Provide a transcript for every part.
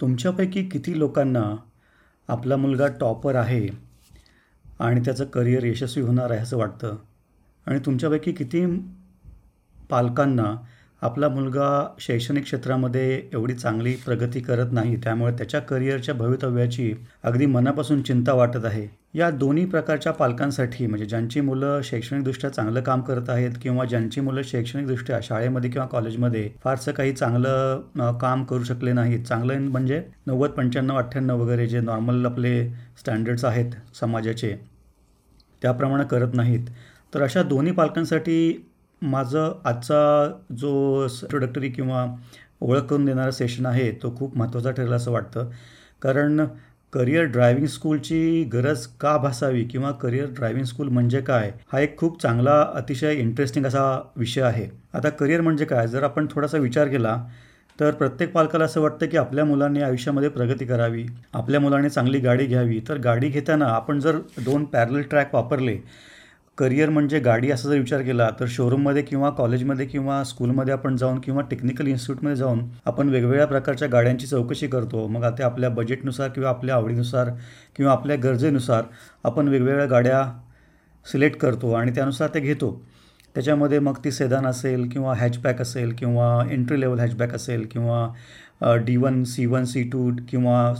तुमच्यापैकी किती लोकांना आपला मुलगा टॉपर आहे आणि त्याचं करिअर यशस्वी होणार आहे असं वाटतं? आणि तुमच्यापैकी किती पालकांना आपला मुलगा शैक्षणिक क्षेत्रामध्ये एवढी चांगली प्रगती करत नाही त्यामुळे त्याच्या करिअरच्या भवितव्याची अगदी मनापासून चिंता वाटत आहे. या दोन्ही प्रकारच्या पालकांसाठी म्हणजे ज्यांची मुलं शैक्षणिकदृष्ट्या चांगलं काम करत आहेत किंवा ज्यांची मुलं शैक्षणिकदृष्ट्या शाळेमध्ये किंवा कॉलेजमध्ये फारसं काही चांगलं काम करू शकले नाहीत. चांगलं म्हणजे नव्वद पंच्याण्णव अठ्ठ्याण्णव वगैरे जे नॉर्मल आपले स्टँडर्ड्स आहेत समाजाचे त्याप्रमाणे करत नाहीत. तर अशा दोन्ही पालकांसाठी माझं आजचा जो इंट्रोडक्टरी किंवा ओळख करून देणारा सेशन आहे तो खूप महत्त्वाचा ठरेल असं वाटतं. कारण करिअर ड्रायव्हिंग स्कूलची गरज का भासावी किंवा करिअर ड्रायव्हिंग स्कूल म्हणजे काय हा एक खूप चांगला अतिशय इंटरेस्टिंग असा विषय आहे. आता करिअर म्हणजे काय? जर आपण थोडासा विचार केला तर प्रत्येक पालकाला असं वाटतं की आपल्या मुलांनी आयुष्यामध्ये प्रगती करावी आपल्या मुलाने चांगली गाडी घ्यावी. तर गाडी घेताना आपण जर दोन पॅरल ट्रॅक वापरले करिअर म्हणजे गाडी असा जर विचार केला तर शोरूममध्ये किंवा कॉलेजमध्ये किंवा स्कूलमध्ये आपण जाऊन किंवा टेक्निकल इन्स्टिट्यूटमध्ये जाऊन आपण वेगवेगळ्या प्रकारच्या गाड्यांची चौकशी करतो. मग आता आपल्या बजेटनुसार किंवा आपल्या आवडीनुसार किंवा आपल्या गरजेनुसार आपण वेगवेगळ्या गाड्या सिलेक्ट करतो आणि त्यानुसार ते घेतो. त्याच्यामध्ये मग ती सेदान असेल किंवा हॅचबॅक असेल किंवा एंट्री लेवल हॅचबॅक असेल किंवा D one C one C two किंवा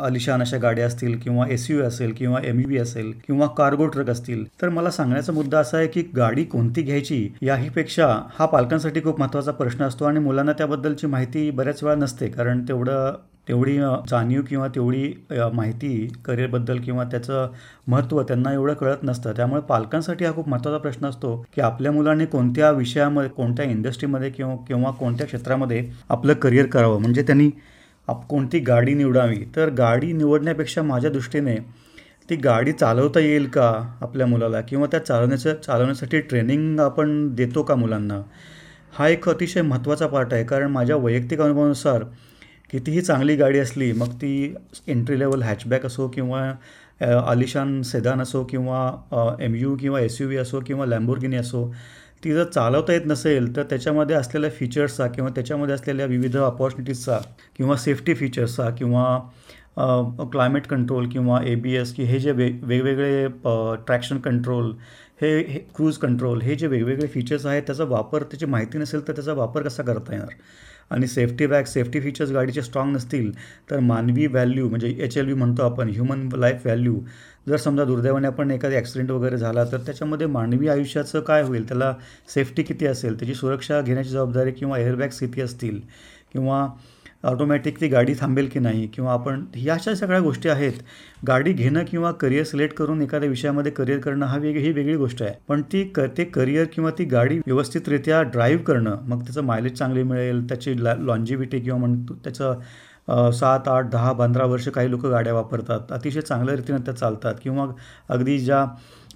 अलिशान अशा गाड्या असतील किंवा एस यू असेल किंवा एम बी असेल किंवा कार्गो ट्रक असतील. तर मला सांगण्याचा मुद्दा असा आहे की गाडी कोणती घ्यायची याहीपेक्षा हा पालकांसाठी खूप महत्त्वाचा प्रश्न असतो आणि मुलांना त्याबद्दलची माहिती बऱ्याच वेळा नसते. कारण तेवढं तेवढी जाणीव किंवा तेवढी माहिती करिअरबद्दल किंवा त्याचं महत्त्व त्यांना एवढं कळत नसतं. त्यामुळे पालकांसाठी हा खूप महत्त्वाचा प्रश्न असतो की आपल्या मुलांनी कोणत्या विषयामध्ये कोणत्या इंडस्ट्रीमध्ये किंवा किंवा कोणत्या क्षेत्रामध्ये आपलं करिअर करावं. म्हणजे त्यांनी आप कोणती गाडी निवडावी? तर गाडी निवडण्यापेक्षा माझ्या दृष्टीने ती गाडी चालवता येईल का आपल्या मुलाला? किंवा त्या चालवण्याचं चालवण्यासाठी ट्रेनिंग आपण देतो का मुलांना? हा एक अतिशय महत्त्वाचा पार्ट आहे. कारण माझ्या वैयक्तिक अनुभवानुसार कितीही चांगली गाडी असली मग ती एंट्री लेवल हॅचबॅक असो किंवा आलिशान सेदान असो किंवा एम यू किंवा एस यू व्ही असो किंवा लॅम्बोर्गिनी असो ती जर चालवता येत नसेल तर त्याच्यामध्ये असलेल्या फीचर्सचा किंवा त्याच्यामध्ये असलेल्या विविध अपॉर्च्युनिटीजचा किंवा सेफ्टी फीचर्सचा किंवा क्लायमेट कंट्रोल किंवा ए बी एस की हे जे वेग वेगवेगळे ट्रॅक्शन कंट्रोल हे हे क्रूज कंट्रोल हे जे वेगवेगळे फीचर्स आहेत त्याचा वापर त्याची माहिती नसेल तर त्याचा वापर कसा करता येणार? आणि सेफ्टी बॅग सेफ्टी फीचर्स गाडीचे स्ट्रॉंग नसतील तर मानवी व्हॅल्यू म्हणजे एच एल व्ही म्हणतो आपण ह्युमन लाईफ व्हॅल्यू जर समजा दुर्दैवाने आपण एखादा ॲक्सिडेंट वगैरे झाला तर त्याच्यामध्ये मानवी आयुष्याचं काय होईल? त्याला सेफ्टी किती असेल? त्याची सुरक्षा घेण्याची जबाबदारी किंवा एअरबॅग्स किती असतील? किंवा ऑटोमॅटिक ती गाडी थांबेल की नाही किंवा आपण ह्या अशा सगळ्या गोष्टी आहेत गाडी घेणं किंवा करिअर सिलेक्ट करून एखाद्या विषयामध्ये करिअर करणं हा वेग ही वेगळी गोष्ट आहे. पण ती क ते करिअर किंवा ती गाडी व्यवस्थितरित्या ड्राईव्ह करणं मग त्याचं मायलेज चांगली मिळेल त्याची लॉ लॉन्जिव्हिटी किंवा म्हणतो त्याचं सात आठ दहा पंधरा वर्ष काही लोक गाड्या वापरतात अतिशय चांगल्या रीतीनं त्या चालतात किंवा अगदी ज्या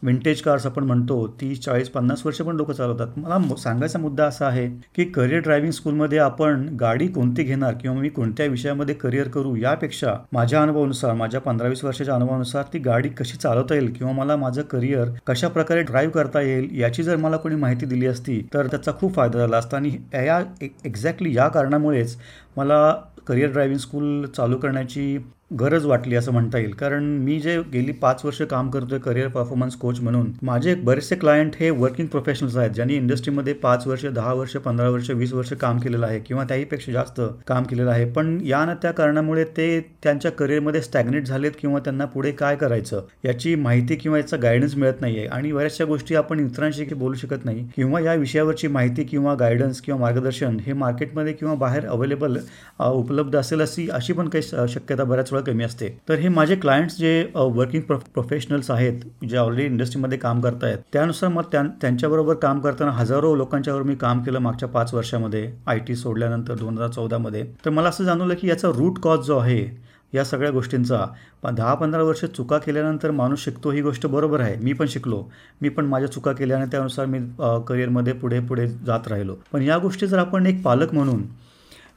विंटेज कार्स आपण म्हणतो तीस चाळीस पन्नास वर्ष पण लोक चालवतात. मला सांगायचा मुद्दा असा आहे की करिअर ड्रायव्हिंग स्कूलमध्ये आपण गाडी कोणती घेणार किंवा मी कोणत्या विषयामध्ये करिअर करू यापेक्षा माझ्या अनुभवानुसार माझ्या पंधरा वीस वर्षाच्या अनुभवानुसार ती गाडी कशी चालवता येईल किंवा मला माझं करिअर कशा प्रकारे ड्राईव्ह करता येईल याची जर मला कोणी माहिती दिली असती तर त्याचा खूप फायदा झाला असता. आणि या एक्झॅक्टली या कारणामुळेच मला करिअर ड्रायव्हिंग स्कूल चालू करण्याची गरज वाटली असं म्हणता येईल. कारण मी जे गेली पाच वर्ष काम करतोय करिअर परफॉर्मन्स कोच म्हणून माझे बरेचसे क्लायंट हे वर्किंग प्रोफेशनल्स आहेत ज्यांनी इंडस्ट्रीमध्ये पाच वर्ष दहा वर्ष पंधरा वर्ष वीस वर्ष काम केलेलं आहे किंवा त्याहीपेक्षा जास्त काम केलेलं आहे. पण या ना त्या कारणामुळे ते त्यांच्या करिअरमध्ये स्टॅग्नेट झालेत किंवा त्यांना पुढे काय करायचं याची माहिती किंवा याचा गायडन्स मिळत नाही आहे आणि बऱ्याचशा गोष्टी आपण इतरांशी बोलू शकत नाही किंवा या विषयावरची माहिती किंवा गायडन्स किंवा मार्गदर्शन हे मार्केटमध्ये किंवा बाहेर अवेलेबल उपलब्ध असेल अशी अशी पण काही शक्यता बऱ्याच वेळा कमी असते. तर हे माझे क्लायंट्स जे वर्किंग प्रोफेशनल्स आहेत जे ऑलरेडी इंडस्ट्रीमध्ये काम करतायत त्यानुसार मग त्यांच्याबरोबर काम करताना हजारो लोकांच्यावर मी काम केलं मागच्या पाच वर्षामध्ये आय टी सोडल्यानंतर दोन हजार चौदामध्ये तर मला असं जाणवलं की याचा रूट कॉज जो आहे या सगळ्या गोष्टींचा पण दहा पंधरा वर्ष चुका केल्यानंतर माणूस शिकतो ही गोष्ट बरोबर आहे. मी पण शिकलो. मी पण माझ्या चुका केल्या आणि त्यानुसार मी करिअरमध्ये पुढे पुढे जात राहिलो. पण या गोष्टी जर आपण एक पालक म्हणून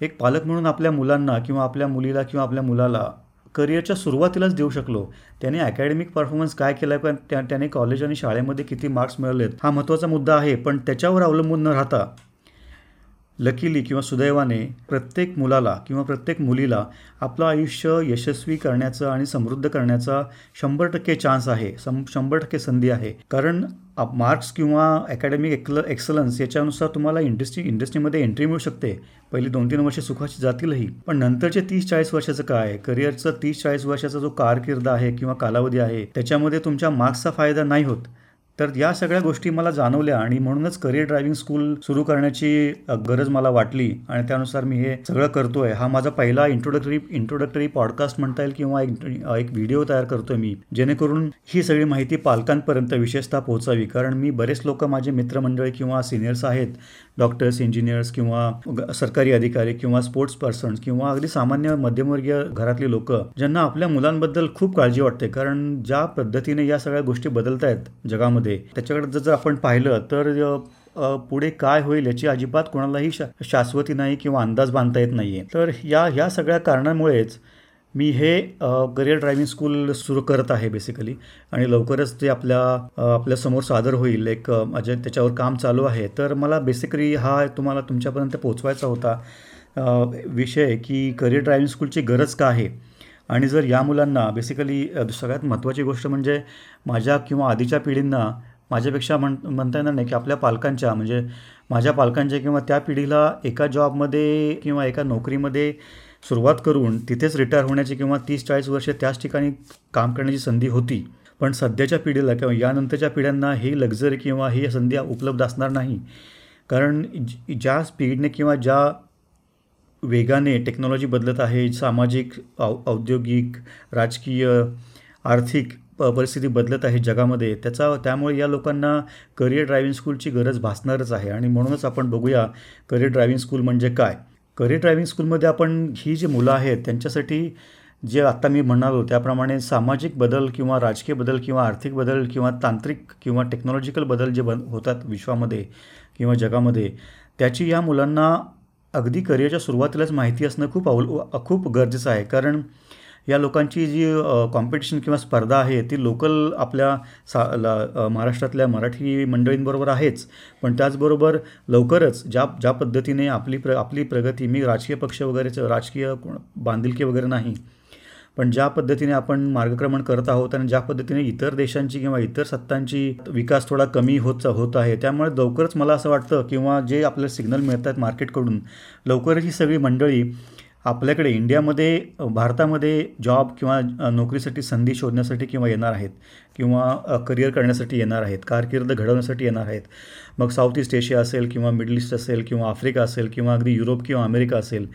एक पालक म्हणून आपल्या मुलांना किंवा आपल्या मुलीला किंवा आपल्या मुलाला करिअरच्या सुरुवातीलाच देऊ शकलो. त्याने अकॅडमिक परफॉर्मन्स काय केला आहे पण त्या त्याने कॉलेज आणि शाळेमध्ये किती मार्क्स मिळवलेत हा महत्त्वाचा मुद्दा आहे पण त्याच्यावर अवलंबून न राहता लकीली किंवा सुदैवाने प्रत्येक मुलाला किंवा प्रत्येक मुलीला आपलं आयुष्य यशस्वी करण्याचं आणि समृद्ध करण्याचा शंभर टक्के चान्स आहे सम शंभर टक्के संधी आहे. कारण मार्क्स किंवा अकॅडमिक एक्ल एक्सलन्स याच्यानुसार तुम्हाला इंडस्ट्री इंडस्ट्रीमध्ये एंट्री मिळू शकते. पहिली दोन तीन वर्ष सुखाची जातीलही. पण नंतरचे तीस चाळीस वर्षाचं काय? करिअरचं तीस चाळीस वर्षाचा जो कारकीर्द आहे किंवा कालावधी आहे त्याच्यामध्ये तुमच्या मार्क्सचा फायदा नाही होत. तर या सगळ्या गोष्टी मला जाणवल्या आणि म्हणूनच करिअर ड्रायव्हिंग स्कूल सुरू करण्याची गरज मला वाटली. आणि त्यानुसार मी हे सगळं करतोय. हा माझा पहिला इंट्रोडक्टरी इंट्रोडक्टरी पॉडकास्ट म्हणता येईल किंवा एक एक व्हिडिओ तयार करतोय मी जेणेकरून ही सगळी माहिती पालकांपर्यंत विशेषतः पोहोचावी. कारण मी बरेच लोक माझे मित्रमंडळी किंवा सिनियर्स आहेत डॉक्टर्स इंजिनियर्स किंवा सरकारी अधिकारी किंवा स्पोर्ट्स पर्सन्स किंवा अगदी सामान्य मध्यमवर्गीय घरातली लोक ज्यांना आपल्या मुलांबद्दल खूप काळजी वाटते. कारण ज्या पद्धतीने या सगळ्या गोष्टी बदलत आहेत जगामध्ये त्याच्याकडे जर आपण पाहिलं तर पुढे काय होईल याची अजिबात कोणालाही शा शाश्वती नाही किंवा अंदाज बांधता येत नाही आहे तर या ह्या सगळ्या कारणामुळेच मी हे करिअर ड्रायव्हिंग स्कूल सुरू करत आहे बेसिकली. आणि लवकरच ते आपल्या आपल्यासमोर सादर होईल. एक माझ्या त्याच्यावर काम चालू आहे. तर मला बेसिकली हा तुम्हाला तुमच्यापर्यंत पोचवायचा होता विषय की करिअर ड्रायव्हिंग स्कूलची गरज का आहे? आणि जर या मुलांना बेसिकली सगळ्यात महत्त्वाची गोष्ट म्हणजे माझ्या किंवा आधीच्या पिढींना माझ्यापेक्षा म्हण म्हणता येणार नाही की आपल्या पालकांच्या म्हणजे माझ्या पालकांच्या किंवा त्या पिढीला एका जॉबमध्ये किंवा एका नोकरीमध्ये सुरुवात करून तिथेच रिटायर होण्याची किंवा तीस चाळीस वर्षे त्याच ठिकाणी काम करण्याची संधी होती. पण सध्याच्या पिढीला किंवा यानंतरच्या पिढ्यांना ही लक्झरी किंवा ही संधी उपलब्ध असणार नाही. कारण ज्या स्पीडने किंवा ज्या वेगाने टेक्नॉलॉजी बदलत आहे सामाजिक औ औद्योगिक राजकीय आर्थिक प परिस्थिती बदलत आहे जगामध्ये. त्याचा त्यामुळे या लोकांना करिअर ड्रायव्हिंग स्कूलची गरज भासणारच आहे. आणि म्हणूनच आपण बघूया करिअर ड्रायव्हिंग स्कूल म्हणजे काय? करिअर ड्रायव्हिंग स्कूलमध्ये आपण ही जी मुलं आहेत त्यांच्यासाठी जे आत्ता मी म्हणालो त्याप्रमाणे सामाजिक बदल किंवा राजकीय बदल किंवा आर्थिक बदल किंवा तांत्रिक किंवा टेक्नॉलॉजिकल बदल जे बन होतात विश्वामध्ये किंवा जगामध्ये त्याची या मुलांना अगदी करिअरच्या सुरुवातीलाच माहिती असणं खूप अवल खूप गरजेचं आहे. कारण या लोकांची जी कॉम्पिटिशन किंवा स्पर्धा आहे ती लोकल आपल्या सा महाराष्ट्रातल्या मराठी मंडळींबरोबर आहेच. पण त्याचबरोबर लवकरच ज्या ज्या पद्धतीने आपली प्र आपली प्रगती मी राजकीय पक्ष वगैरेचं राजकीय बांधिलकी वगैरे नाही पण ज्या पद्धतीने आपण मार्गक्रमण करत आहोत आणि ज्या पद्धतीने इतर देशांची किंवा इतर सत्तांची विकास थोडा कमी होत होत आहे त्यामुळे लवकरच मला असं वाटतं किंवा जे आपल्याला सिग्नल मिळतात मार्केटकडून लवकरच ही सगळी मंडळी आपल्याकडे इंडियामध्ये भारतामध्ये जॉब किंवा नोकरीसाठी संधी शोधण्यासाठी किंवा येणार आहेत. किंवा करिअर करण्यासाठी येणार आहेत कारकीर्द घडवण्यासाठी येणार आहेत. मग साऊथ ईस्ट एशिया असेल किंवा मिडल ईस्ट असेल किंवा आफ्रिका असेल किंवा अगदी युरोप किंवा अमेरिका असेल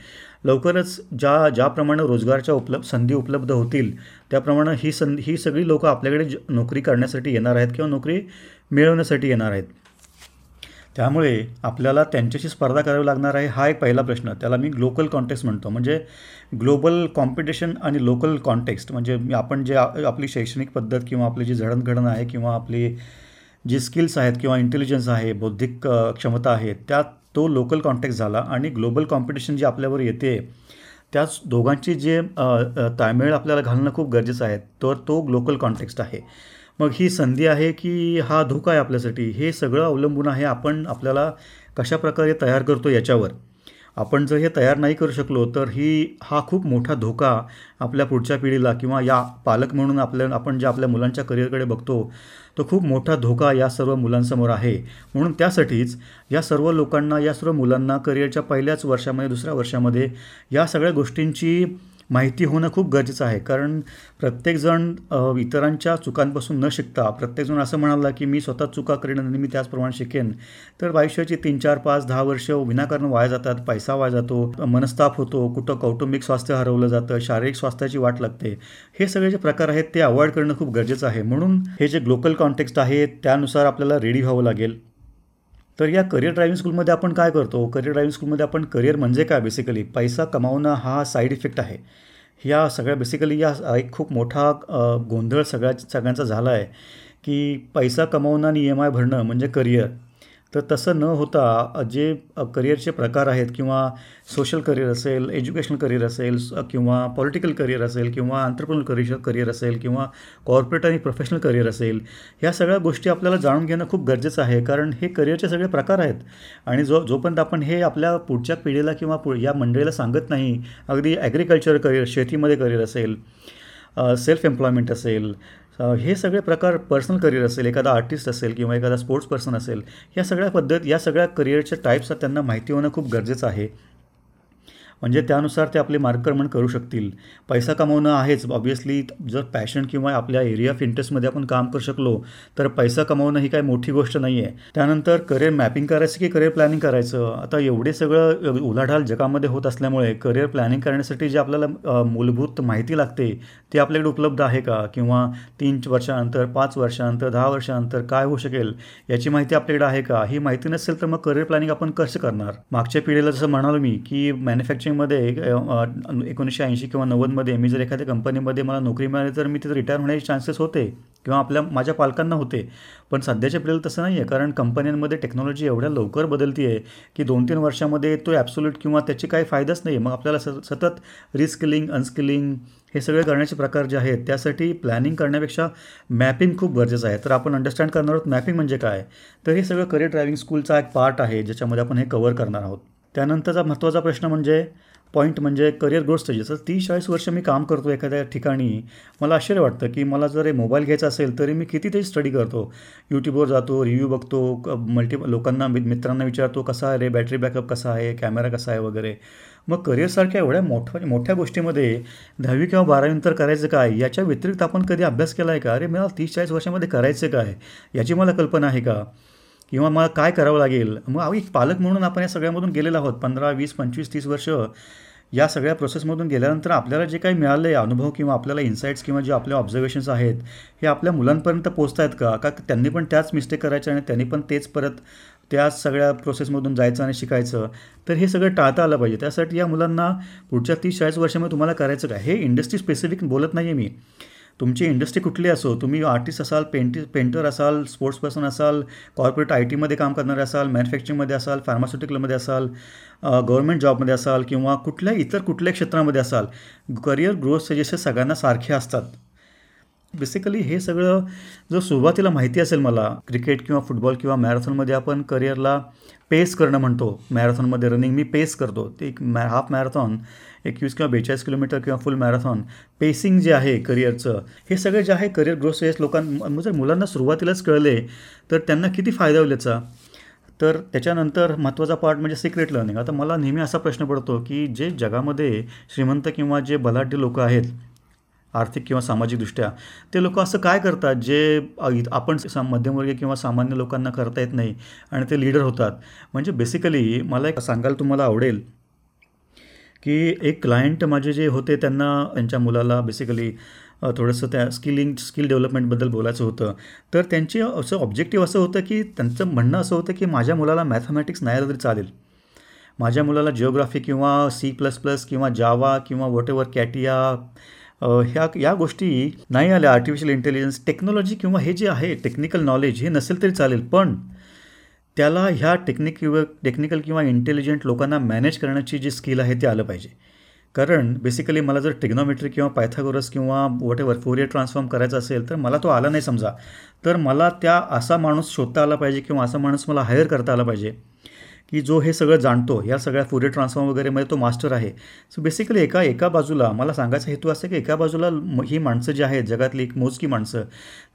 लवकरच ज्या ज्याप्रमाणे रोजगारच्या उपलब्ध संधी उपलब्ध होतील त्याप्रमाणे ही संधी ही सगळी लोकं आपल्याकडे नोकरी करण्यासाठी येणार आहेत किंवा नोकरी मिळवण्यासाठी येणार आहेत. त्यामुळे आपल्याला त्यांच्याशी स्पर्धा करावी लागणार आहे हा एक पहिला प्रश्न. त्याला मी ग्लोकल कॉन्टेक्स्ट म्हणतो. म्हणजे ग्लोबल कॉम्पिटिशन आणि लोकल कॉन्टेक्स्ट म्हणजे आपण जे आपली शैक्षणिक पद्धत किंवा आपली जी जडणघडण आहे किंवा आपली जी स्किल्स आहेत किंवा इंटेलिजन्स आहे बौद्धिक क्षमता आहे त्यात तो लोकल कॉन्टॅक्ट झाला आणि ग्लोबल कॉम्पिटिशन जी आपल्यावर येते त्याच दोघांची जे ताळमेळ आपल्याला घालणं खूप गरजेचं आहे तर तो ग्लोकल कॉन्टेक्स्ट आहे. मग ही संधी आहे की हा धोका आहे आपल्यासाठी? हे सगळं अवलंबून आहे आपण आपल्याला कशाप्रकारे तयार करतो याच्यावर. आपण जर हे तयार नाही करू शकलो तर ही हा खूप मोठा धोका आपल्या पुढच्या पिढीला किंवा या पालक म्हणून आपल्या आपण ज्या आपल्या मुलांच्या करिअरकडे बघतो तो खूप मोठा धोका या सर्व मुलांसमोर आहे. म्हणून त्यासाठीच या सर्व लोकांना या सर्व मुलांना करिअरच्या पहिल्याच वर्षामध्ये दुसऱ्या वर्षामध्ये या सगळ्या गोष्टींची माहिती होणं खूप गरजेचं आहे. कारण प्रत्येकजण इतरांच्या चुकांपासून न शिकता प्रत्येकजण असं म्हणाला की मी स्वतः चुका करेन आणि मी त्याचप्रमाणे शिकेन तर आयुष्याची तीन चार पाच दहा वर्ष विनाकारण वाया जातात पैसा वाया जातो मनस्ताप होतो कुठं कौटुंबिक स्वास्थ्य हरवलं जातं शारीरिक स्वास्थ्याची वाट लागते. हे सगळे जे प्रकार आहेत ते अवॉइड करणं खूप गरजेचं आहे. म्हणून हे जे ग्लोकल कॉन्टेक्स्ट आहे त्यानुसार आपल्याला रेडी व्हावं लागेल. तर या करिअर ड्रायव्हिंग स्कूलमध्ये आपण काय करतो? करिअर ड्रायव्हिंग स्कूलमध्ये आपण करिअर म्हणजे काय बेसिकली पैसा कमावणं हा साईड इफेक्ट आहे. ह्या सगळ्या बेसिकली या एक खूप मोठा गोंधळ सगळ्या सगळ्यांचा झाला आहे की पैसा कमावणं आणि ई एम आय भरणं म्हणजे करिअर तर तसं न होता जे करिअरचे प्रकार आहेत किंवा सोशल करिअर असेल एज्युकेशनल करिअर असेल किंवा पॉलिटिकल करिअर असेल किंवा आंतरप्रनल करिअर करिअर असेल किंवा कॉर्पोरेट आणि प्रोफेशनल करिअर असेल ह्या सगळ्या गोष्टी आपल्याला जाणून घेणं खूप गरजेचं आहे. कारण हे करिअरचे सगळे प्रकार आहेत. आणि जो जोपर्यंत आपण हे आपल्या पुढच्या पिढीला किंवा पु या मंडळीला सांगत नाही अगदी ॲग्रिकल्चर करिअर शेतीमध्ये करिअर असेल सेल्फ एम्प्लॉयमेंट असेल हे सगळे प्रकार पर्सनल करिअर असेल एखादा आर्टिस्ट असेल किंवा एखादा स्पोर्ट्स पर्सन असेल या सगळ्या पद्धत या सगळ्या करिअरच्या टाईप्स त्यांना माहिती होणं खूप गरजेचं आहे. म्हणजे त्यानुसार ते आपले मार्गक्रमण करू शकतील. पैसा कमवणं आहेच. ऑब्व्हियसली जर पॅशन किंवा आपल्या एरिया ऑफ इंटरेस्टमध्ये आपण काम करू शकलो तर पैसा कमवणं ही काही मोठी गोष्ट नाही आहे त्यानंतर करिअर मॅपिंग करायचं की करिअर प्लॅनिंग करायचं? आता एवढे सगळं उलाढाल जगामध्ये होत असल्यामुळे करिअर प्लॅनिंग करण्यासाठी जे आपल्याला मूलभूत माहिती लागते ती आपल्याकडे उपलब्ध आहे का? किंवा तीन वर्षानंतर पाच वर्षानंतर दहा वर्षानंतर काय होऊ शकेल? याची माहिती आपल्याकडे आहे का? ही माहिती नसेल तर मग करिअर प्लॅनिंग आपण कसं करणार? मागच्या पिढीला जसं म्हणालो मी की मॅन्युफॅक्चरिंग मध्ये एकोणीसशे ऐंशी किंवा नव्वदमध्ये मी जर एखाद्या कंपनीमध्ये मला नोकरी मिळाली तर मी तिथे रिटायर होण्याचे चान्सेस होते किंवा आपल्या माझ्या पालकांना होते. पण सध्याच्या पिढीला तसं नाही आहे कारण कंपन्यांमध्ये टेक्नॉलॉजी एवढ्या लवकर बदलती आहे की दोन तीन वर्षामध्ये तो ॲब्सोल्यूट किंवा त्याचे काही फायदाच नाही मग आपल्याला स सतत रिस्किलिंग अनस्किलिंग हे सगळे करण्याचे प्रकार जे आहेत त्यासाठी प्लॅनिंग करण्यापेक्षा मॅपिंग खूप गरजेचं आहे. तर आपण अंडरस्टँड करणार आहोत मॅपिंग म्हणजे काय? तर हे सगळं करिअर ड्रायव्हिंग स्कूलचा एक पार्ट आहे ज्याच्यामध्ये आपण हे कवर करणार आहोत. त्यानंतरचा महत्त्वाचा प्रश्न म्हणजे पॉईंट म्हणजे करिअर ग्रोथ स्टेजेस तर तीस चाळीस वर्ष मी काम करतो एखाद्या ठिकाणी मला आश्चर्य वाटतं की मला जर मोबाईल घ्यायचा असेल तरी मी किती ते स्टडी करतो यूट्यूबवर जातो रिव्ह्यू बघतो मल्टी लोकांना मित्रांना विचारतो कसा आहे रे बॅटरी बॅकअप कसा आहे कॅमेरा कसा आहे वगैरे. मग करिअरसारख्या एवढ्या मोठ्या मोठ्या गोष्टीमध्ये दहावी किंवा बारावीनंतर करायचं काय याच्या व्यतिरिक्त आपण कधी अभ्यास केला आहे का? अरे मला तीस चाळीस वर्षामध्ये करायचं काय? याची मला कल्पना आहे का? किंवा मला काय करावं लागेल? मग एक पालक म्हणून आपण या सगळ्यामधून गेलेलो आहोत पंधरा वीस पंचवीस तीस वर्ष. या सगळ्या प्रोसेसमधून गेल्यानंतर आपल्याला जे काही मिळालं आहे अनुभव किंवा आपल्याला इन्साईट्स किंवा जे आपल्या ऑब्झर्वेशन्स आहेत हे आपल्या मुलांपर्यंत पोचत आहेत का? का त्यांनी पण त्याच मिस्टेक करायच्या आणि त्यांनी पण तेच परत त्याच सगळ्या प्रोसेसमधून जायचं आणि शिकायचं? तर हे सगळं टाळता आलं पाहिजे. त्यासाठी या मुलांना पुढच्या तीस चाळीस वर्षामध्ये तुम्हाला करायचं काय? हे इंडस्ट्री स्पेसिफिक बोलत नाही आहे मी. तुमची इंडस्ट्री कुठली असो तुम्ही आर्टिस्ट असाल पेंटी पेंटर असाल स्पोर्ट्स पर्सन असाल कॉर्पोरेट आय टीमध्ये काम करणारे असाल मॅन्युफॅक्चरिंगमध्ये असाल फार्मास्युटिकलमध्ये असाल गव्हर्मेंट जॉबमध्ये असाल किंवा कुठल्या इतर कुठल्या क्षेत्रामध्ये असाल करिअर ग्रोथ सजेसेस सगळ्यांना सारखे असतात. बेसिकली हे सगळं जर सुरुवातीला माहिती असेल मला क्रिकेट किंवा फुटबॉल किंवा मॅरेथॉनमध्ये आपण करिअरला पेस करणं म्हणतो मॅरेथॉनमध्ये रनिंग मी पेस करतो ते एक मॅ हाफ मॅरेथॉन एकवीस किंवा बेचाळीस किलोमीटर किंवा फुल मॅरेथॉन पेसिंग जे आहे करिअरचं हे सगळं जे आहे करिअर ग्रोथ स्टेज लोकां जर मुलांना सुरुवातीलाच कळले तर त्यांना किती फायदा होईल याचा? तर त्याच्यानंतर महत्त्वाचा पार्ट म्हणजे सिक्रेट लर्निंग आता मला नेहमी असा प्रश्न पडतो की जे जगामध्ये श्रीमंत किंवा जे बलाढ्य लोक आहेत आर्थिक किंवा सामाजिकदृष्ट्या ते लोक असं काय करतात जे आपण मध्यमवर्गीय किंवा सामान्य लोकांना करता येत नाही आणि ते लीडर होतात. म्हणजे बेसिकली मला एक सांगायला तुम्हाला आवडेल की एक क्लायंट माझे जे होते त्यांना त्यांच्या मुलाला बेसिकली थोडंसं त्या स्किलिंग स्किल डेव्हलपमेंटबद्दल बोलायचं होतं. तर त्यांचे असं ऑब्जेक्टिव्ह असं होतं की त्यांचं म्हणणं असं होतं की माझ्या मुलाला मॅथमॅटिक्स नाही आलं तरी चालेल. माझ्या मुलाला जिओग्राफी किंवा सी प्लस प्लस किंवा जावा किंवा वॉट एवर कॅटिया ह्या या गोष्टी नाही आल्या आर्टिफिशियल इंटेलिजन्स टेक्नॉलॉजी किंवा हे जे आहे टेक्निकल नॉलेज हे नसेल तरी चालेल पण त्याला ह्या टेक्निक किंवा टेक्निकल किंवा इंटेलिजंट लोकांना मॅनेज करण्याची जी स्किल आहे ते आलं पाहिजे. कारण बेसिकली मला जर टेक्नॉमेट्री किंवा पायथागोरस किंवा वॉट एव्हर फोरियर ट्रान्सफॉर्म करायचा असेल तर मला तो आला नाही समजा. तर मला त्या असा माणूस शोधता आला पाहिजे किंवा असा माणूस मला हायर करता आला पाहिजे. की जो हे सगळं जाणतो या सगळ्या फुरियर ट्रान्सफॉर्म वगैरेमध्ये तो मास्टर आहे. सो बेसिकली एका एका बाजूला मला सांगायचा हेतू असा की एका बाजूला ही माणसं जी आहेत जगातली एक मोजकी माणसं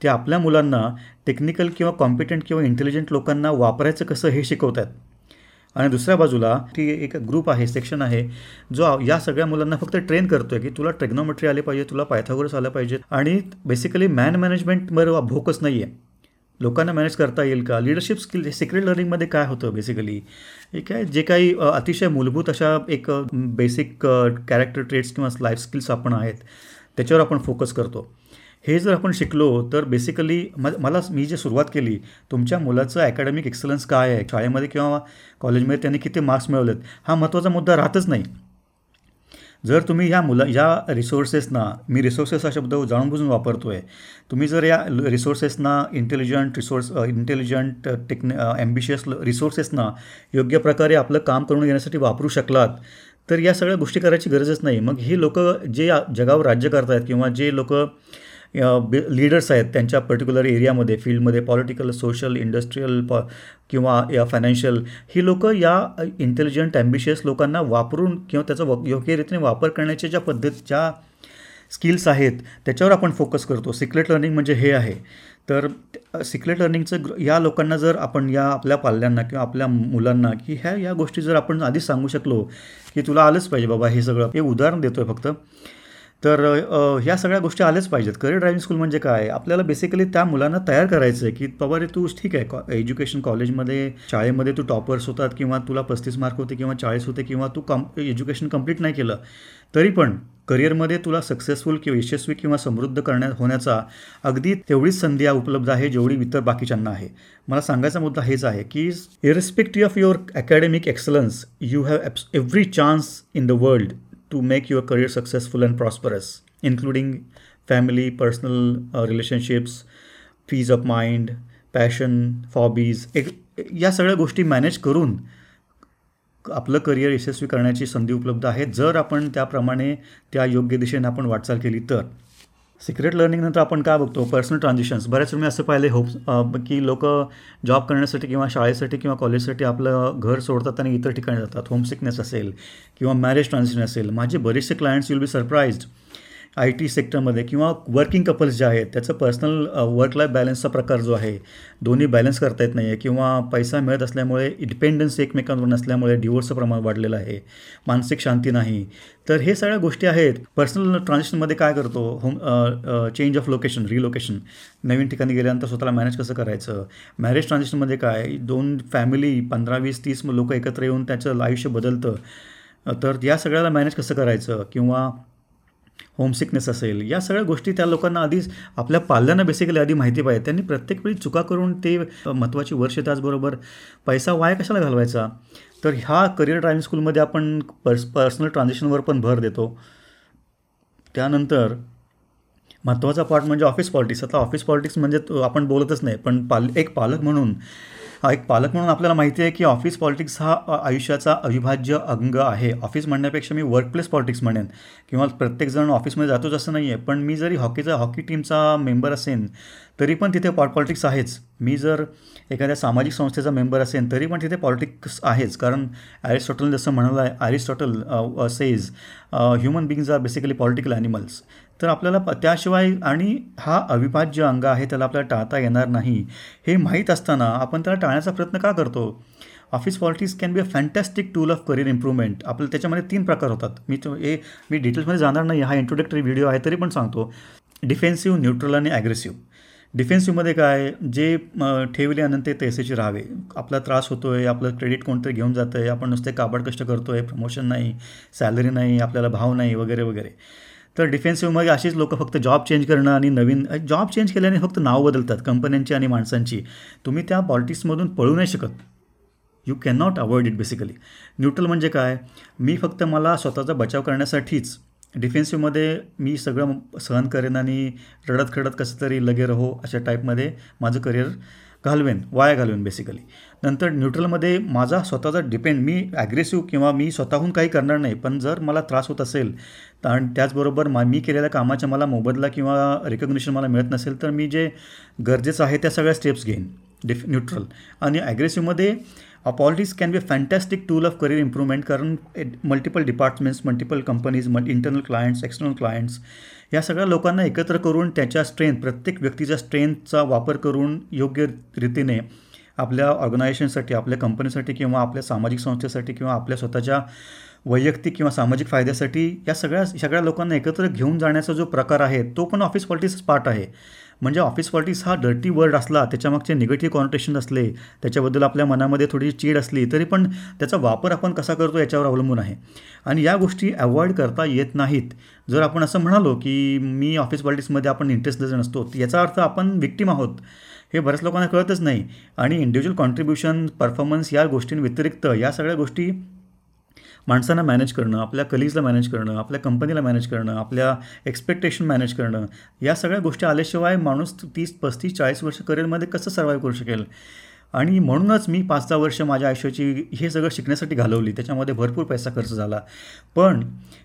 ते आपल्या मुलांना टेक्निकल किंवा कॉम्पिटंट किंवा इंटेलिजंट लोकांना वापरायचं कसं हे शिकवत आहेत आणि दुसऱ्या बाजूला ती एक ग्रुप आहे सेक्शन आहे जो या सगळ्या मुलांना फक्त ट्रेन करतो आहे की तुला ट्रेग्नोमेट्री आले पाहिजे तुला पायथागोरस आलं पाहिजे. आणि बेसिकली मॅन मॅनेजमेंटवर भोकच नाही आहे लोकांना मॅनेज करता येईल का? लिडरशिप स्किल सिक्रेट लर्निंगमध्ये काय होतं बेसिकली काय? जे काही अतिशय मूलभूत अशा एक बेसिक कॅरेक्टर ट्रेट्स किंवा लाईफ स्किल्स आपण आहेत त्याच्यावर आपण फोकस करतो. हे जर आपण शिकलो तर बेसिकली मला मी जे सुरुवात केली तुमच्या मुलाचं अकॅडमिक एक्सलन्स काय आहे? शाळेमध्ये किंवा कॉलेजमध्ये त्यांनी किती मार्क्स मिळवलेत? हा महत्त्वाचा मुद्दा राहतच नाही. जर तुम्ही ह्या मुला या रिसोर्सेसना मी रिसोर्सेस हा शब्द जाणून बुजून वापरतो आहे तुम्ही जर या रिसोर्सेसना इंटेलिजंट रिसोर्स इंटेलिजंट टेक्न ॲम्बिशियस रिसोर्सेसना योग्य प्रकारे आपलं काम करून घेण्यासाठी वापरू शकलात तर या सगळ्या गोष्टी करायची गरजच नाही. मग ही लोक जे जगावर राज्य करत आहेत किंवा जे लोक लीडर्स आहेत त्यांच्या पर्टिक्युलर एरियामध्ये फील्डमध्ये पॉलिटिकल सोशल इंडस्ट्रीयल पॉ किंवा या फायनान्शियल ही लोक या इंटेलिजंट ॲम्बिशियस लोकांना वापरून किंवा त्याचा व योग्य रीतीने वापर करण्याच्या ज्या पद्धत ज्या स्किल्स आहेत त्याच्यावर आपण फोकस करतो. सिक्रेट लर्निंग म्हणजे हे आहे. तर सिक्रेट लर्निंगचं या लोकांना जर आपण या आपल्या पाल्यांना किंवा आपल्या मुलांना की ह्या या गोष्टी जर आपण आधीच सांगू शकलो की तुला आलंच पाहिजे बाबा हे सगळं. हे उदाहरण देतो आहे फक्त. तर ह्या सगळ्या गोष्टी आल्याच पाहिजेत. करिअर ड्रायव्हिंग स्कूल म्हणजे काय? आपल्याला बेसिकली त्या मुलांना तयार करायचं आहे की बाबा रे तू ठीक आहे कॉ एज्युकेशन कॉलेजमध्ये शाळेमध्ये तू टॉपर्स होतात किंवा तुला पस्तीस मार्क होते किंवा चाळीस होते किंवा तू कम एज्युकेशन कंप्लीट नाही केलं तरी पण करिअरमध्ये तुला सक्सेसफुल किंवा यशस्वी किंवा समृद्ध करण्या होण्याचा अगदी तेवढीच संधी उपलब्ध आहे जेवढी इतर बाकीच्यांना आहे. मला सांगायचा मुद्दा हेच आहे की irrespective of your academic excellence you have every chance in the world to make your career successful and prosperous, including family, personal uh, relationships, peace of mind, passion hobbies एक या सगळ्या गोष्टी मॅनेज करून आपलं करिअर यशस्वी करण्याची संधी उपलब्ध आहे जर आपण त्याप्रमाणे त्या योग्य दिशेने आपण वाटचाल केली तर सिक्रेट लर्निंगनंतर आपण काय बघतो? Personal transitions. बऱ्याच वेळी असं पाहिले होप की लोक जॉब करण्यासाठी किंवा शाळेसाठी किंवा कॉलेजसाठी आपलं घर सोडतात आणि इतर ठिकाणी जातात. होमसिकनेस असेल किंवा मॅरेज ट्रान्झिशन असेल. माझे बरेचसे clients will be surprised I T सेक्टरमध्ये किंवा वर्किंग कपल्स जे आहेत त्याचं पर्सनल वर्क लाईफ बॅलन्सचा प्रकार जो आहे दोन्ही बॅलन्स करता येत नाही आहे किंवा पैसा मिळत असल्यामुळे डिपेंडन्स एकमेकांवर नसल्यामुळे डिवोर्सचं प्रमाण वाढलेलं आहे मानसिक शांती नाही. तर हे सगळ्या गोष्टी आहेत. पर्सनल ट्रान्झॅक्शनमध्ये काय करतो? Home change of location relocation नवीन ठिकाणी गेल्यानंतर स्वतःला मॅनेज कसं करायचं? मॅरेज ट्रान्झॅक्शनमध्ये काय? दोन फॅमिली पंधरा वीस तीस लोक एकत्र येऊन त्याचं आयुष्य बदलतं. तर या सगळ्याला मॅनेज कसं करायचं? किंवा होमसिकनेस असेल या सगळ्या गोष्टी त्या लोकांना आधीच आपल्या पाल्यांना बेसिकली आधी माहिती पाहिजे. त्यांनी प्रत्येक वेळी चुका करून ते महत्त्वाची वर्ष त्याचबरोबर पैसा वाया कशाला घालवायचा? तर ह्या करिअर ड्रायव्हिंग स्कूलमध्ये आपण पर्स पर्सनल ट्रान्झॅक्शनवर पण भर देतो. त्यानंतर महत्त्वाचा पार्ट म्हणजे ऑफिस पॉलिटिक्स आता ऑफिस पॉलिटिक्स म्हणजे आपण बोलतच नाही पण पाल एक पालक म्हणून एक पालक म्हणून आपल्याला माहिती आहे की ऑफिस पॉलिटिक्स हा आयुष्याचा अविभाज्य अंग आहे. ऑफिस म्हणण्यापेक्षा मी वर्कप्लेस पॉलिटिक्स म्हणेन. किंवा प्रत्येकजण ऑफिसमध्ये जातोच असं नाही आहे पण मी जरी हॉकीचा हॉकी टीमचा मेंबर असेन तरी पण तिथे पॉ पॉलिटिक्स आहेच. मी जर एखाद्या सामाजिक संस्थेचा मेंबर असेल तरी पण तिथे पॉलिटिक्स आहेच. कारण ॲरिस्टॉटल जसं म्हणलं आहे Aristotle says human beings are basically political animals तर आपल्याला त्याशिवाय आणि हा अविभाज्य अंग आहे त्याला आपल्याला टाळता येणार नाही. हे माहीत असताना आपण त्याला टाळण्याचा प्रयत्न का करतो? Office politics can be a fantastic tool of career improvement आपल्याला त्याच्यामध्ये तीन प्रकार होतात. मी तो हे मी डिटेल्समध्ये जाणार नाही. हा इंट्रोडक्टरी व्हिडिओ आहे तरी पण सांगतो. डिफेन्सिव्ह न्यूट्रल आणि ॲग्रेसिव्ह डिफेन्सिव्हमध्ये काय जे ठेवले अनंत तैसेचे राहावे. आपला त्रास होतो आहे आपलं क्रेडिट कोणतरी घेऊन जातं आहे आपण नुसते काबड कष्ट करतो आहे प्रमोशन नाही सॅलरी नाही आपल्याला भाव नाही वगैरे वगैरे. तर डिफेन्सिव्हमध्ये अशीच लोक फक्त जॉब चेंज करणं आणि नवीन जॉब चेंज केल्याने फक्त नाव बदलतात कंपन्यांची आणि माणसांची. तुम्ही त्या पॉलिटिक्समधून पळू नाही शकत. You can not avoid it basically neutral म्हणजे काय? मी फक्त मला स्वतःचा बचाव करण्यासाठीच डिफेन्सिव्हमध्ये मी सगळं सहन करेन आणि रडत खडत कसं तरी लगे रहो अशा टाईपमध्ये माझं करिअर घालवेन वाया घालवेन बेसिकली नंतर न्यूट्रलमध्ये माझा स्वतःचा डिपेंड मी ॲग्रेसिव्ह किंवा मी स्वतःहून काही करणार नाही पण जर मला त्रास होत असेल आणि त्याचबरोबर मा मी केलेल्या कामाच्या मला मोबदला किंवा रिकग्निशन मला मिळत नसेल तर मी जे गरजेचं आहे त्या सगळ्या स्टेप्स घेईन डिफ न्यूट्रल आणि ॲग्रेसिव्हमध्ये politics can be a fantastic tool of career improvement कारण मल्टिपल डिपार्टमेंट्स मल्टिपल कंपनीज मल् इंटरनल क्लायंट्स एक्सटर्नल क्लायंट्स या सगळ्या लोकांना एकत्र करून त्याच्या स्ट्रेंथ प्रत्येक व्यक्तीच्या स्ट्रेंथचा वापर करून योग्य रीतीने आपल्या ऑर्गनायझेशनसाठी आपल्या कंपनीसाठी किंवा आपल्या सामाजिक संस्थेसाठी किंवा आपल्या स्वतःच्या वैयक्तिक किंवा सामाजिक फायद्यासाठी या सगळ्या सगळ्या लोकांना एकत्र घेऊन जाण्याचा जो प्रकार आहे तो पण ऑफिस पॉलिटिक्स पार्ट आहे. म्हणजे ऑफिस पॉलिटिक्स हा डर्टी वर्ड असला त्याच्यामागचे निगेटिव्ह कॉन्टेशन असले त्याच्याबद्दल आपल्या मनामध्ये थोडी चीड असली तरी पण त्याचा वापर आपण कसा करतो याच्यावर अवलंबून आहे. आणि या गोष्टी अवॉइड करता येत नाहीत. जर आपण असं म्हणालो की मी ऑफिस पॉलिटिक्समध्ये आपण इंटरेस्ट नसतो याचा अर्थ आपण विक्टीम आहोत. हे बऱ्याच लोकांना कळतच नाही. आणि इंडिव्हिज्युअल कॉन्ट्रीब्युशन परफॉर्मन्स या गोष्टींव्यतिरिक्त या सगळ्या गोष्टी माणसांना मॅनेज करणं आपल्या कलीजला मॅनेज करणं आपल्या कंपनीला मॅनेज करणं आपल्या एक्सपेक्टेशन मॅनेज करणं या सगळ्या गोष्टी आल्याशिवाय माणूस तीस पस्तीस चाळीस वर्ष करिअरमध्ये कसं सर्वाईव्ह करू शकेल? आणि म्हणूनच मी पाच दहा वर्ष माझ्या आयुष्याची हे सगळं शिकण्यासाठी घालवली. त्याच्यामध्ये भरपूर पैसा खर्च झाला. पण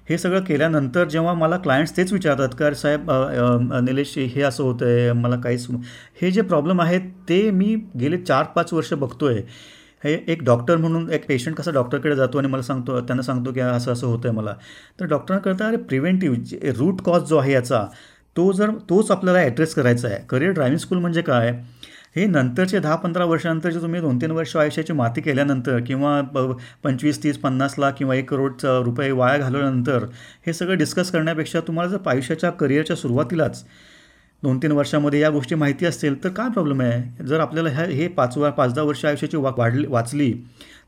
हे सगळं केल्यानंतर जेव्हा मला क्लायंट्स तेच विचारतात का साहेब निलेश हे असं होतं आहे मला काहीच हे जे प्रॉब्लेम आहेत ते मी गेले चार पाच वर्ष बघतो आहे हे एक डॉक्टर म्हणून एक पेशंट कसा डॉक्टरकडे जातो आणि मला सांगतो त्यांना सांगतो की असं असं होतं आहे मला. तर डॉक्टरांना करता अरे प्रिव्हेंटिव्ह रूट कॉज जो आहे याचा तो जर तोच आपल्याला ॲड्रेस करायचा आहे. करिअर ड्रायव्हिंग स्कूल म्हणजे काय? हे नंतरचे दहा पंधरा वर्षानंतर जे तुम्ही दोन तीन वर्ष आयुष्याची माती केल्यानंतर किंवा पंचवीस तीस पन्नासला किंवा एक करोड रुपये वाया घालवल्यानंतर हे सगळं डिस्कस करण्यापेक्षा तुम्हाला जर आयुष्याच्या करिअरच्या सुरुवातीलाच दोन तीन वर्षामध्ये या गोष्टी माहिती असतील तर काय प्रॉब्लेम आहे? जर आपल्याला ह्या हे पाच पाच दहा वर्ष आयुष्याची वा वाढली वाचली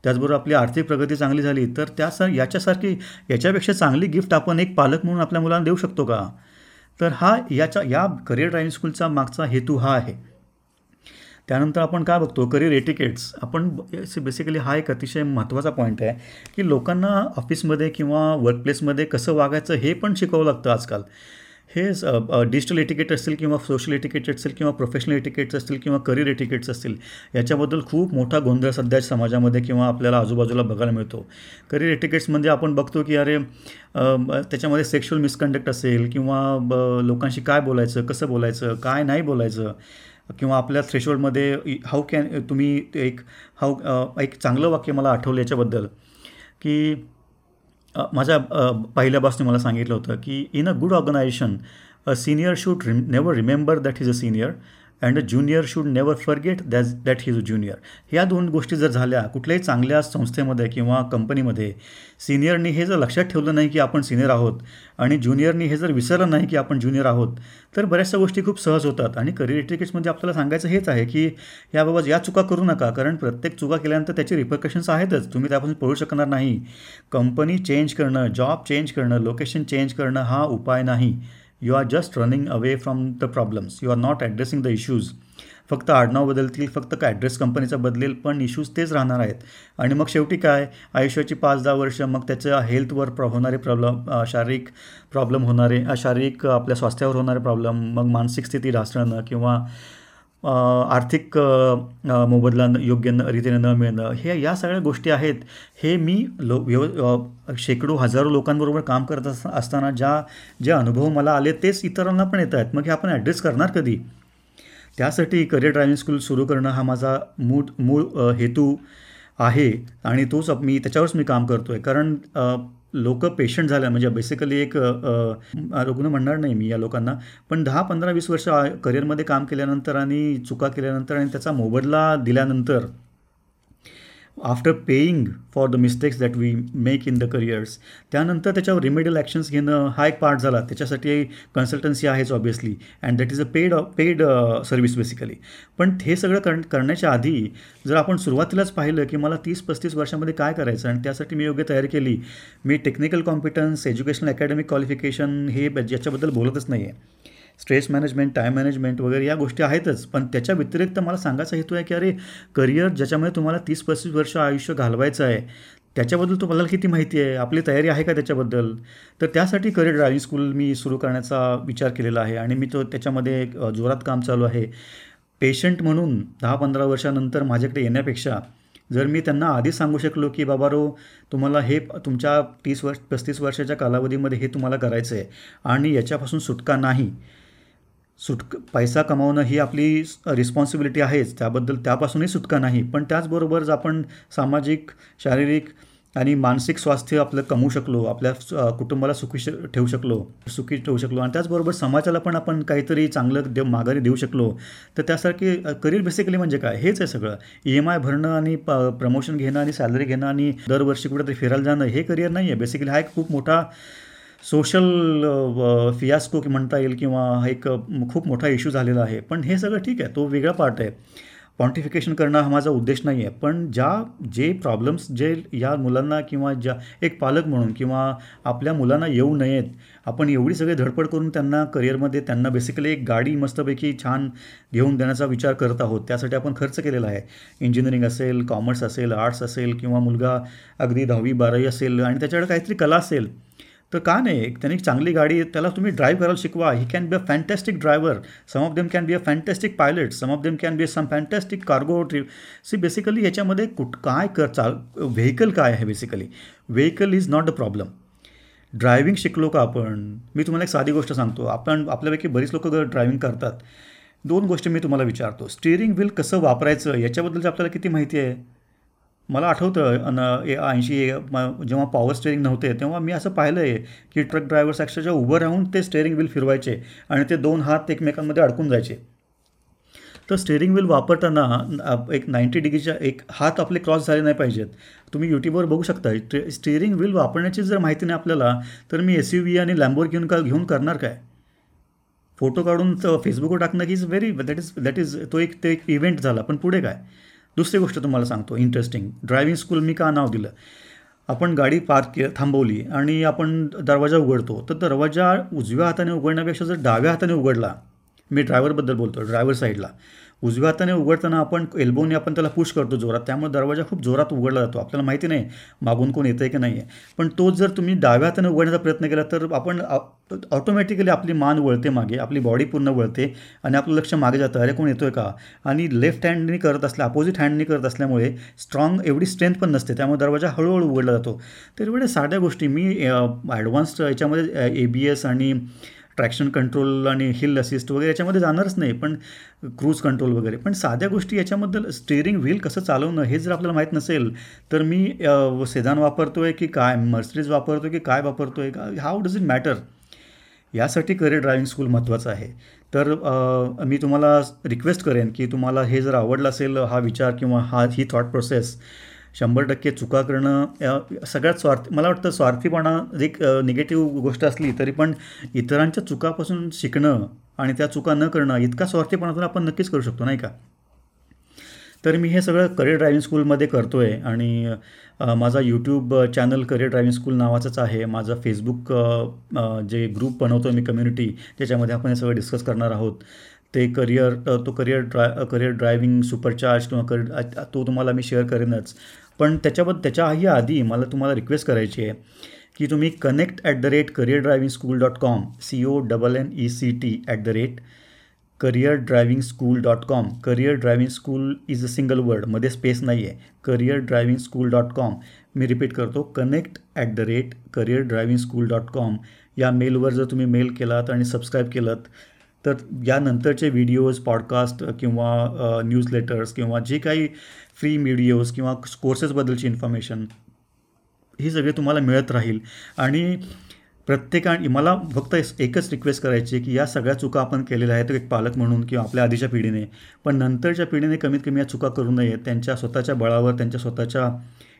त्याचबरोबर आपली आर्थिक प्रगती चांगली झाली तर त्या याच्यासारखी याच्यापेक्षा चांगली गिफ्ट आपण एक पालक म्हणून आपल्या मुलांना देऊ शकतो का? तर हा याच्या या करिअर ड्रायव्हिंग स्कूलचा मागचा हेतू हा आहे. त्यानंतर आपण काय बघतो? करिअर एटिकेट्स आपण बेसिकली हा एक अतिशय महत्त्वाचा पॉईंट आहे की लोकांना ऑफिसमध्ये किंवा वर्कप्लेसमध्ये कसं वागायचं हे पण शिकावं लागतं आजकाल. हे डिजिटल एटिकेट असतील किंवा सोशल एटिकेट असतील किंवा प्रोफेशनल एटिकेट्स असतील किंवा करिअर एटिकेट्स असतील याच्याबद्दल खूप मोठा गोंधळ सध्या समाजामध्ये किंवा आपल्याला आजूबाजूला बघायला मिळतो. करिअर एटिकेट्समध्ये आपण बघतो की अरे त्याच्यामध्ये सेक्शुअल मिसकंडक्ट असेल किंवा लोकांशी काय बोलायचं कसं बोलायचं काय नाही बोलायचं किंवा आपल्या थ्रेशोल्डमध्ये हाऊ कॅन तुम्ही एक हाऊ एक चांगलं वाक्य मला आठवलं याच्याबद्दल की माझ्या पहिल्या बॉसने मला सांगितलं होतं की in a good organization a senior should rem never remember that is a senior and a junior should never forget that that he's a junior ह्या दोन गोष्टी जर झाल्या कुठल्याही चांगल्या संस्थेमध्ये किंवा कंपनीमध्ये सिनियरनी हे जर लक्षात ठेवलं नाही की आपण सिनियर आहोत आणि ज्युनियरनी हे जर विसरलं नाही की आपण ज्युनियर आहोत तर बऱ्याचशा गोष्टी खूप सहज होतात. आणि करिअर इटिकेट्समध्ये आपल्याला सांगायचं हेच आहे की याबाबत या चुका करू नका कारण प्रत्येक चुका केल्यानंतर त्याचे रिपरकशन्स आहेतच. तुम्ही त्यापासून पळू शकणार नाही. कंपनी चेंज करणं जॉब चेंज करणं लोकेशन चेंज करणं हा उपाय नाही. You are just running away from the problems you are not addressing the issues फक्त आडनाव बदलतील फक्त काय? ॲड्रेस कंपनीचा बदलेल पण इश्यूज तेच राहणार आहेत. आणि मग शेवटी काय? आयुष्याची पाच दहा वर्ष मग त्याच्या हेल्थवर प्र होणारे प्रॉब्लम शारीरिक प्रॉब्लेम होणारे शारीरिक आपल्या स्वास्थ्यावर होणारे प्रॉब्लेम मग मानसिक स्थिती ढासळणं किंवा आर्थिक मोबदला योग्य न रीतीने न मिळणं हे या सगळ्या गोष्टी आहेत. हे मी लो व्यव शेकडो हजारो लोकांबरोबर काम करत असताना ज्या जे अनुभव मला आले तेच इतरांना पण येत आहेत. मग हे आपण ॲड्रेस करणार कधी? त्यासाठी करिअर ड्रायव्हिंग स्कूल सुरू करणं हा माझा मूळ मूळ हेतू आहे आणि तोच मी त्याच्यावरच मी काम करतो आहे कारण लोक पेशंट झाल्या म्हणजे बेसिकली एक रुग्ण म्हणणार नाही मी या लोकांना पण दहा पंधरा वीस वर्ष करिअरमध्ये काम केल्यानंतर आणि चुका केल्यानंतर आणि त्याचा मोबदला दिल्यानंतर after paying for the mistakes that we make in the careers त्यानंतर त्याच्यावर रिमेडियल ॲक्शन्स घेणं हा एक पार्ट झाला. त्याच्यासाठी कन्सल्टन्सी आहेच obviously and that is a paid paid service basically पण हे सगळं कर करण्याच्या आधी जर आपण सुरुवातीलाच पाहिलं की मला तीस पस्तीस वर्षामध्ये काय करायचं आणि त्यासाठी मी योग्य तयारी केली मी technical competence educational academic qualification हे याच्याबद्दल बोलतच नाही आहे स्ट्रेस मॅनेजमेंट टाईम मॅनेजमेंट वगैरे या गोष्टी आहेतच. पण त्याच्या व्यतिरिक्त मला सांगायचा हेतू आहे की अरे करिअर ज्याच्यामध्ये तुम्हाला तीस पस्तीस वर्ष आयुष्य घालवायचं आहे त्याच्याबद्दल तुम्हाला किती माहिती आहे? आपली तयारी आहे का त्याच्याबद्दल? तर त्यासाठी करिअर ड्रायव्हिंग स्कूल मी सुरू करण्याचा विचार केलेला आहे आणि मी तो त्याच्यामध्ये जोरात काम चालू आहे. पेशंट म्हणून दहा पंधरा वर्षानंतर माझ्याकडे येण्यापेक्षा जर मी त्यांना आधीच सांगू शकलो की बाबा रो तुम्हाला हे तुमच्या तीस वर्ष पस्तीस वर्षाच्या कालावधीमध्ये हे तुम्हाला करायचं आहे आणि याच्यापासून सुटका नाही सुटक पैसा कमावणं ही आपली रिस्पॉन्सिबिलिटी आहेच. त्याबद्दल त्यापासूनही सुटका नाही. पण त्याचबरोबर आपण सामाजिक शारीरिक आणि मानसिक स्वास्थ्य आपलं कमवू शकलो आपल्या कुटुंबाला सुखी ठेवू शकलो सुखी ठेवू शकलो आणि त्याचबरोबर समाजाला पण आपण काहीतरी चांगलं देव माघारी देऊ शकलो तर त्यासारखे करिअर बेसिकली म्हणजे काय? हेच आहे सगळं. ई एम आय भरणं आणि प प्रमोशन घेणं आणि सॅलरी घेणं आणि दरवर्षी कुठेतरी फिरायला जाणं हे करिअर नाही आहे बेसिकली हा एक खूप मोठा सोशल फियास्को म्हणता येईल किंवा हा एक खूप मोठा इश्यू झालेला आहे. पण हे सगळं ठीक आहे तो वेगळा पार्ट आहे. क्वांटिफिकेशन करणं हा माझा उद्देश नाही आहे. पण ज्या जे प्रॉब्लेम्स जे या मुलांना किंवा ज्या एक पालक म्हणून किंवा आपल्या मुलांना येऊ नयेत आपण एवढी सगळी धडपड करून त्यांना करिअरमध्ये त्यांना बेसिकली एक गाडी मस्तपैकी छान घेऊन देण्याचा विचार करत आहोत त्यासाठी आपण खर्च केलेला आहे. इंजिनिअरिंग असेल कॉमर्स असेल आर्ट्स असेल किंवा मुलगा अगदी दहावी बारावी असेल आणि त्याच्याकडे काहीतरी कला असेल तर का नाही? त्यांनी चांगली गाडी त्याला तुम्ही ड्राईव्ह करायला शिकवा. He can be a fantastic driver some of them can be a fantastic pilot some of them can be some fantastic cargo trip see basically याच्यामध्ये कुठ काय कर चाल व्हेकल काय आहे basically vehicle is not a problem driving शिकलो का आपण? मी तुम्हाला एक साधी गोष्ट सांगतो. आपण आपल्यापैकी बरीच लोक ड्रायव्हिंग करतात. दोन गोष्टी मी तुम्हाला विचारतो. स्टिअरिंग व्हील कसं वापरायचं? याच्याबद्दलची आपल्याला किती माहिती आहे? मला आठवतं अन ऐंशी जेव्हा पॉवर स्टेअरिंग नव्हते तेव्हा मी असं पाहिलं आहे की ट्रक ड्रायव्हर्स अक्षरशः उभं राहून ते स्टेअरिंग व्हील फिरवायचे आणि ते दोन हात एकमेकांमध्ये अडकून जायचे. तर स्टेअरिंग व्हील वापरताना एक नाईंटी डिग्रीच्या एक हात आपले क्रॉस झाले नाही पाहिजेत. तुम्ही यूट्यूबवर बघू शकता स्टेअरिंग व्हील वापरण्याची जर माहिती नाही आपल्याला तर मी एस यू व्ही आणि लॅम्बोर घेऊन का घेऊन करणार काय? फोटो काढून फेसबुकवर टाकणं की is very that is that is तो एक ते एक इव्हेंट झाला पण पुढे काय? दुसरी गोष्ट तुम्हाला सांगतो इंटरेस्टिंग ड्रायव्हिंग स्कूल मी का नाव दिलं? आपण गाडी पार्क के थांबवली आणि आपण दरवाजा उघडतो तर दरवाजा उजव्या हाताने उघडण्यापेक्षा जर डाव्या हाताने उघडला मी ड्रायव्हरबद्दल बोलतो ड्रायव्हर साईडला उजव्या हाताने उघडताना आपण एल्बोने आपण त्याला पुश करतो जोरात. त्यामुळे दरवाजा खूप जोरात उघडला जातो. आपल्याला माहिती नाही मागून कोण येतं आहे की नाही आहे पण तो जर तुम्ही डाव्या हाताने उघडण्याचा प्रयत्न केला तर आपण ऑटोमॅटिकली आपली मान वळते मागे आपली बॉडी पूर्ण वळते आणि आपलं लक्ष मागे जातं. अरे कोण येतो आहे का? आणि लेफ्ट हँडनी करत असल्या अपोजिट हँडनी करत असल्यामुळे स्ट्रॉंग एवढी स्ट्रेंथ पण नसते. त्यामुळे दरवाजा हळूहळू उघडला जातो. तर एवढ्या साध्या गोष्टी मी ॲडव्हान्स्ड याच्यामध्ये ए बी एस आणि ट्रॅक्शन कंट्रोल आणि हिल असिस्ट वगैरे याच्यामध्ये जाणारच नाही पण क्रूज कंट्रोल वगैरे. पण साध्या गोष्टी याच्याबद्दल स्टेअरिंग व्हील कसं चालवणं हे जर आपल्याला माहीत नसेल तर मी सेदान वापरतो आहे की काय मर्सिडीज वापरतो की काय वापरतो आहे का हाऊ डज इट मॅटर? यासाठी करिअर ड्रायव्हिंग स्कूल महत्त्वाचं आहे. तर मी तुम्हाला रिक्वेस्ट करेन की तुम्हाला हे जर आवडलं असेल हा विचार किंवा हा ही थॉट प्रोसेस शंभर टक्के चुका करणं सगळ्यात स्वार्थ मला वाटतं स्वार्थीपणा एक निगेटिव्ह गोष्ट असली तरी पण इतरांच्या चुकापासून शिकणं आणि त्या चुका न करणं इतका स्वार्थीपणातून आपण नक्कीच करू शकतो नाही का? तर मी हे सगळं करिअर ड्रायव्हिंग स्कूलमध्ये करतो आहे आणि माझा YouTube channel career driving school नावाचंच आहे. माझं फेसबुक जे ग्रुप बनवतो मी कम्युनिटी त्याच्यामध्ये आपण हे सगळं डिस्कस करणार आहोत. ते करिअर तो career dry career driving supercharge किंवा करिअर तो तुम्हाला मी शेअर करेनच. पण त्याच्याबद्दल त्याच्याही आधी मला तुम्हाला रिक्वेस्ट करायची आहे की तुम्ही connect at the rate career driving school dot com C O double N E C T at the rate career driving school dot com career driving school is a single वर्डमध्ये space नाही आहे career driving school dot com मी repeat करतो connect at the rate career driving school dot com या मेलवर जर तुम्ही mail केलात आणि subscribe केलं तर यानंतरचे व्हिडिओज पॉडकास्ट किंवा न्यूज लेटर्स किंवा जे काही फ्री व्हिडिओज किंवा कोर्सेसबद्दलची इन्फॉर्मेशन ही सगळी तुम्हाला मिळत राहील. आणि प्रत्येकाने मला फक्त एकच रिक्वेस्ट करायची की या सगळ्या चुका आपण केलेल्या आहेत एक पालक म्हणून किंवा आपल्या आधीच्या पिढीने. पण नंतरच्या पिढीने कमीत कमी या चुका करू नये त्यांच्या स्वतःच्या बळावर त्यांच्या स्वतःच्या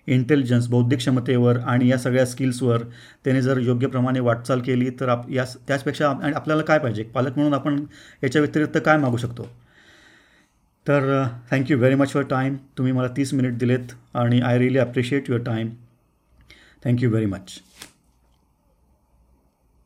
इंटेलिजन्स बौद्धिक क्षमतेवर आणि या सगळ्या स्किल्सवर त्याने जर योग्य प्रमाणे वाटचाल केली तर आप या त्याचपेक्षा आणि आपल्याला काय पाहिजे? पालक म्हणून आपण याच्या व्यतिरिक्त काय मागू शकतो? तर thank you very much for time तुम्ही मला तीस मिनिट दिलेत आणि I really appreciate your time thank you very much